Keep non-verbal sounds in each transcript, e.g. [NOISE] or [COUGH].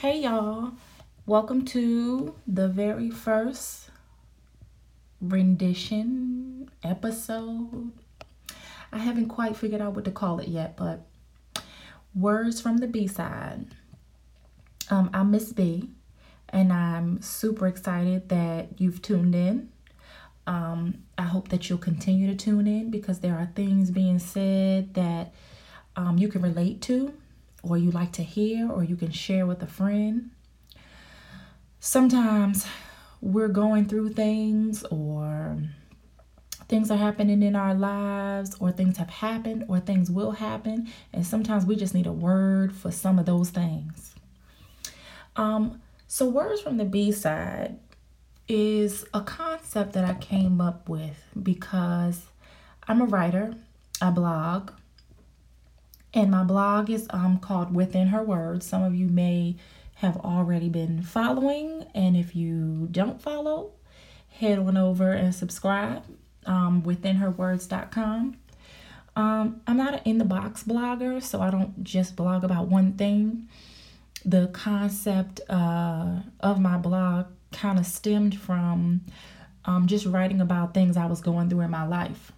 Hey y'all, welcome to the very first rendition episode. I haven't quite figured out what to call it yet, but words from the B side. Um, I'm Miss B, and I'm super excited that you've tuned in. Um, I hope that you'll continue to tune in because there are things being said that um, you can relate to or you like to hear or you can share with a friend. Sometimes we're going through things or things are happening in our lives or things have happened or things will happen and sometimes we just need a word for some of those things. Um so words from the B side is a concept that I came up with because I'm a writer, I blog, and my blog is um, called Within Her Words. Some of you may have already been following, and if you don't follow, head on over and subscribe. Um, withinherwords.com. Um, I'm not an in the box blogger, so I don't just blog about one thing. The concept uh, of my blog kind of stemmed from um, just writing about things I was going through in my life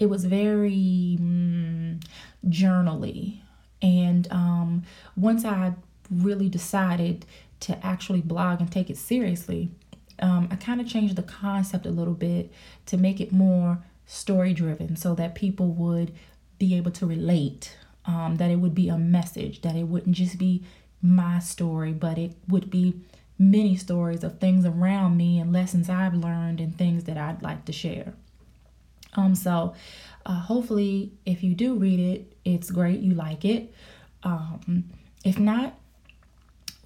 it was very mm, journally. And um, once I really decided to actually blog and take it seriously, um, I kind of changed the concept a little bit to make it more story driven so that people would be able to relate, um, that it would be a message, that it wouldn't just be my story, but it would be many stories of things around me and lessons I've learned and things that I'd like to share. Um, so uh, hopefully, if you do read it, it's great. You like it. Um, if not,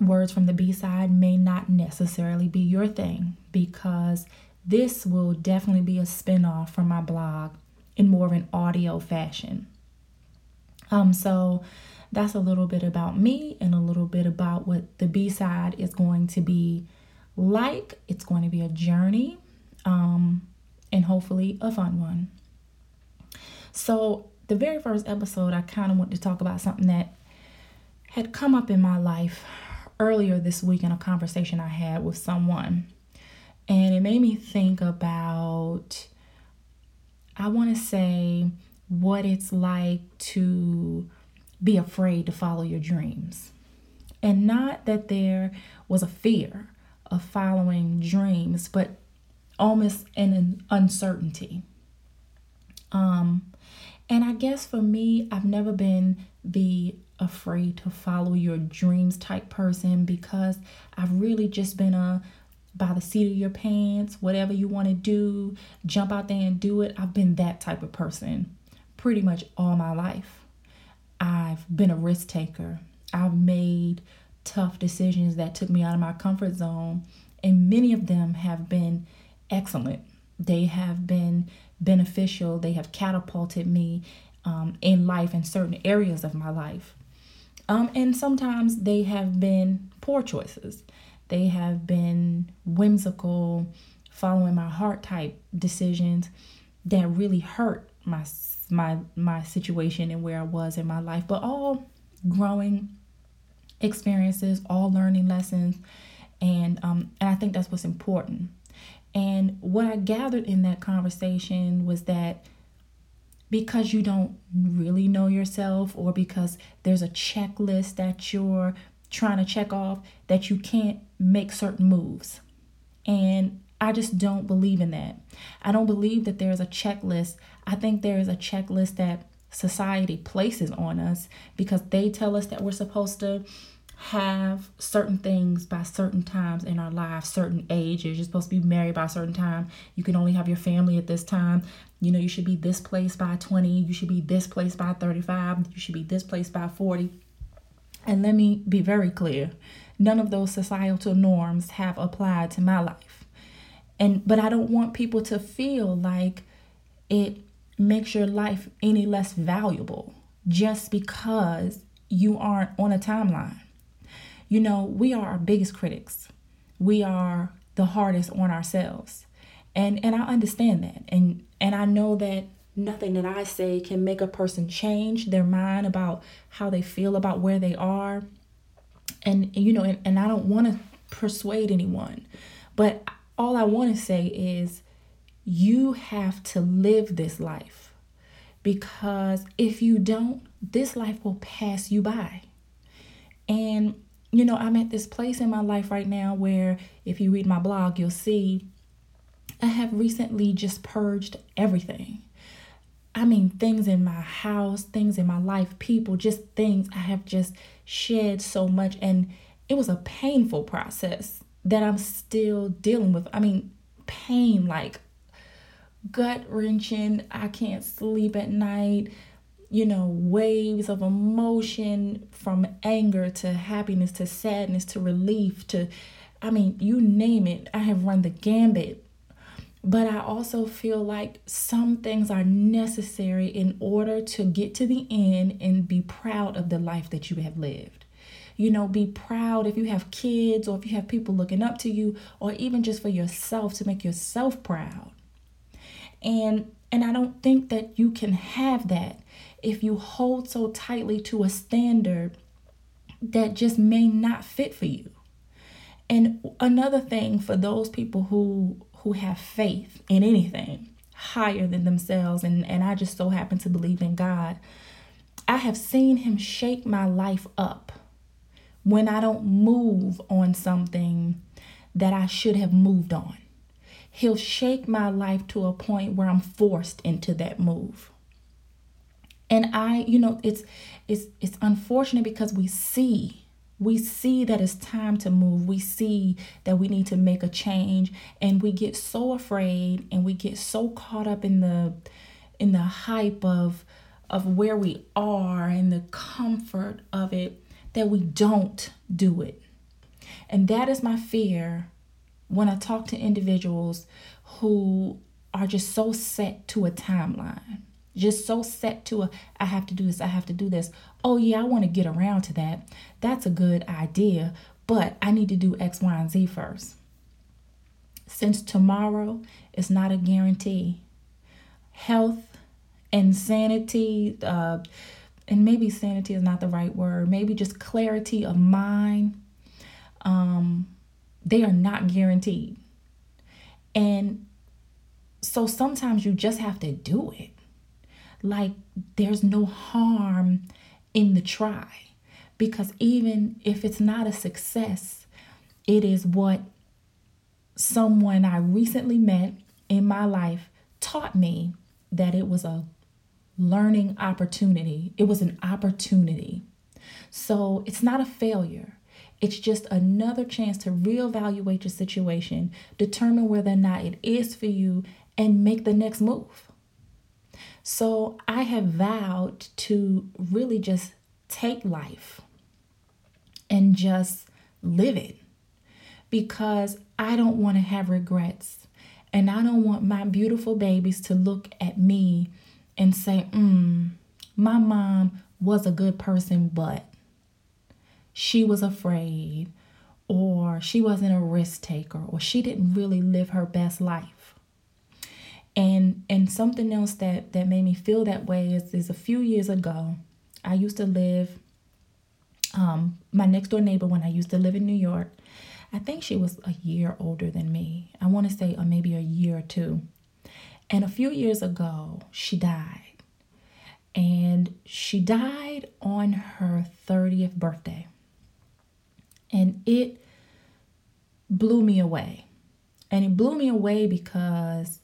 words from the B side may not necessarily be your thing because this will definitely be a spinoff from my blog in more of an audio fashion. Um, so that's a little bit about me and a little bit about what the B side is going to be like. It's going to be a journey. Um, and hopefully a fun one. So, the very first episode, I kind of want to talk about something that had come up in my life earlier this week in a conversation I had with someone. And it made me think about, I want to say, what it's like to be afraid to follow your dreams. And not that there was a fear of following dreams, but almost an uncertainty. Um, and I guess for me, I've never been the afraid to follow your dreams type person because I've really just been a by the seat of your pants, whatever you want to do, jump out there and do it. I've been that type of person pretty much all my life. I've been a risk taker. I've made tough decisions that took me out of my comfort zone, and many of them have been excellent. They have been beneficial. They have catapulted me um, in life in certain areas of my life. Um, and sometimes they have been poor choices. They have been whimsical, following my heart type decisions that really hurt my my my situation and where I was in my life. But all growing experiences, all learning lessons, and um, and I think that's what's important. And what I gathered in that conversation was that because you don't really know yourself or because there's a checklist that you're trying to check off that you can't make certain moves. And I just don't believe in that. I don't believe that there's a checklist. I think there is a checklist that society places on us because they tell us that we're supposed to have certain things by certain times in our lives, certain ages. You're supposed to be married by a certain time. You can only have your family at this time. You know, you should be this place by 20. You should be this place by 35. You should be this place by 40. And let me be very clear none of those societal norms have applied to my life. And but I don't want people to feel like it makes your life any less valuable just because you aren't on a timeline. You know, we are our biggest critics. We are the hardest on ourselves. And and I understand that. And and I know that nothing that I say can make a person change their mind about how they feel about where they are. And, you know, and, and I don't want to persuade anyone, but all I want to say is you have to live this life because if you don't, this life will pass you by. And, you know, I'm at this place in my life right now where if you read my blog, you'll see I have recently just purged everything. I mean, things in my house, things in my life, people, just things I have just shed so much. And it was a painful process that I'm still dealing with. I mean, pain like gut wrenching. I can't sleep at night. You know, waves of emotion from anger to happiness to sadness to relief to, I mean, you name it. I have run the gambit but I also feel like some things are necessary in order to get to the end and be proud of the life that you have lived. You know, be proud if you have kids or if you have people looking up to you or even just for yourself to make yourself proud. And and I don't think that you can have that if you hold so tightly to a standard that just may not fit for you. And another thing for those people who who have faith in anything higher than themselves, and, and I just so happen to believe in God, I have seen Him shake my life up when I don't move on something that I should have moved on. He'll shake my life to a point where I'm forced into that move. And I, you know, it's it's it's unfortunate because we see we see that it's time to move. We see that we need to make a change and we get so afraid and we get so caught up in the in the hype of of where we are and the comfort of it that we don't do it. And that is my fear when I talk to individuals who are just so set to a timeline just so set to a I have to do this, I have to do this. Oh yeah, I want to get around to that. That's a good idea, but I need to do X, Y, and Z first. Since tomorrow is not a guarantee, health and sanity, uh, and maybe sanity is not the right word, maybe just clarity of mind, um, they are not guaranteed. And so sometimes you just have to do it like there's no harm in the try because even if it's not a success, it is what someone I recently met in my life taught me that it was a learning opportunity. It was an opportunity. So it's not a failure. It's just another chance to reevaluate your situation, determine whether or not it is for you, and make the next move. So I have vowed to really just take life and just live it because I don't want to have regrets. And I don't want my beautiful babies to look at me and say, mm, my mom was a good person, but she was afraid, or she wasn't a risk taker, or she didn't really live her best life and and something else that that made me feel that way is is a few years ago i used to live um my next door neighbor when i used to live in new york i think she was a year older than me. I want to say or maybe a year or two. And a few years ago she died. And she died on her 30th birthday. And it blew me away. And it blew me away because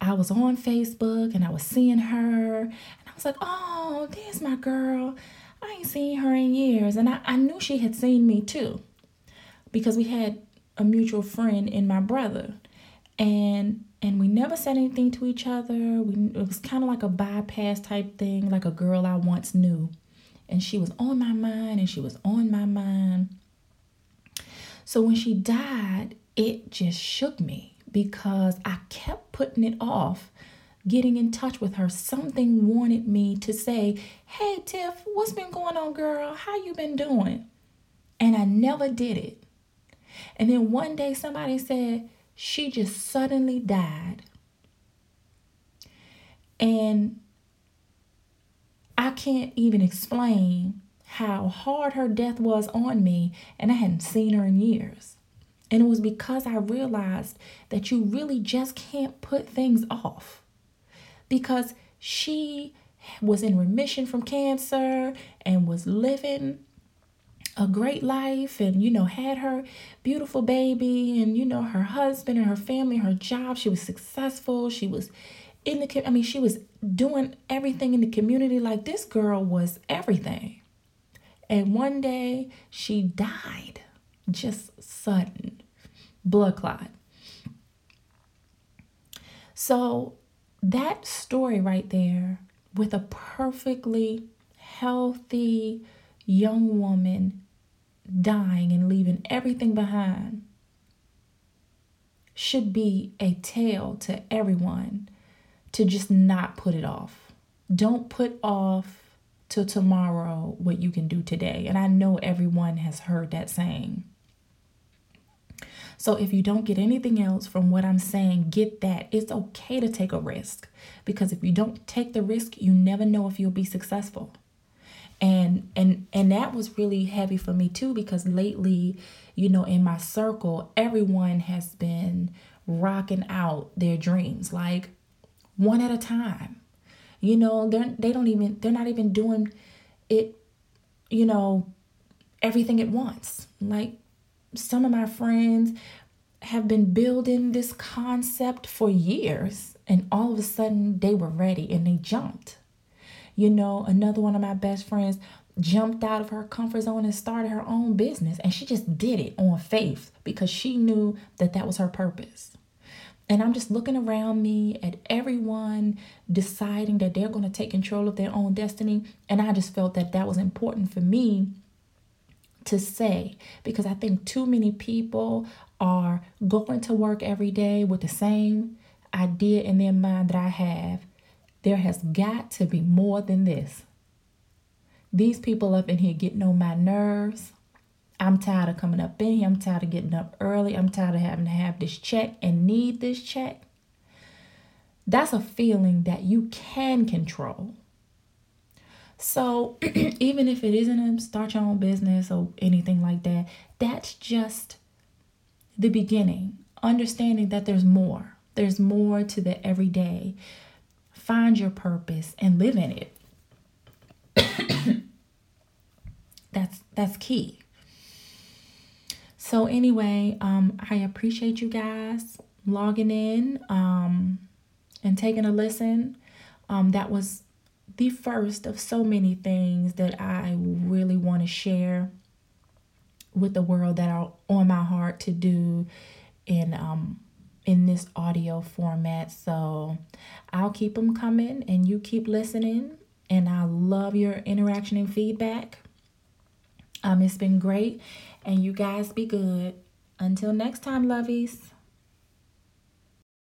I was on Facebook and I was seeing her and I was like, oh, there's my girl. I ain't seen her in years. And I, I knew she had seen me too because we had a mutual friend in my brother. And and we never said anything to each other. We it was kind of like a bypass type thing, like a girl I once knew. And she was on my mind and she was on my mind. So when she died, it just shook me because I kept putting it off getting in touch with her. Something wanted me to say, "Hey Tiff, what's been going on, girl? How you been doing?" And I never did it. And then one day somebody said, "She just suddenly died." And I can't even explain how hard her death was on me, and I hadn't seen her in years. And it was because I realized that you really just can't put things off. Because she was in remission from cancer and was living a great life and you know had her beautiful baby and you know her husband and her family her job. She was successful. She was in the i mean she was doing everything in the community. Like this girl was everything. And one day she died just sudden blood clot so that story right there with a perfectly healthy young woman dying and leaving everything behind should be a tale to everyone to just not put it off. Don't put off till tomorrow what you can do today. And I know everyone has heard that saying. So if you don't get anything else from what I'm saying, get that. It's okay to take a risk because if you don't take the risk, you never know if you'll be successful. And and and that was really heavy for me too because lately, you know, in my circle, everyone has been rocking out their dreams like one at a time. You know, they're they don't even they're not even doing it, you know, everything at once. Like some of my friends have been building this concept for years and all of a sudden they were ready and they jumped. You know, another one of my best friends jumped out of her comfort zone and started her own business and she just did it on faith because she knew that that was her purpose. And I'm just looking around me at everyone deciding that they're going to take control of their own destiny. And I just felt that that was important for me to say because I think too many people are going to work every day with the same idea in their mind that I have. There has got to be more than this. These people up in here getting on my nerves. I'm tired of coming up in here. I'm tired of getting up early. I'm tired of having to have this check and need this check. That's a feeling that you can control. So [CLEARS THROAT] even if it isn't a start your own business or anything like that, that's just the beginning. Understanding that there's more. There's more to the everyday. Find your purpose and live in it. [COUGHS] that's that's key. So anyway, um, I appreciate you guys logging in um, and taking a listen. Um, that was the first of so many things that I really want to share with the world that are on my heart to do in um in this audio format. So I'll keep them coming and you keep listening and I love your interaction and feedback. Um it's been great and you guys be good. Until next time, lovies.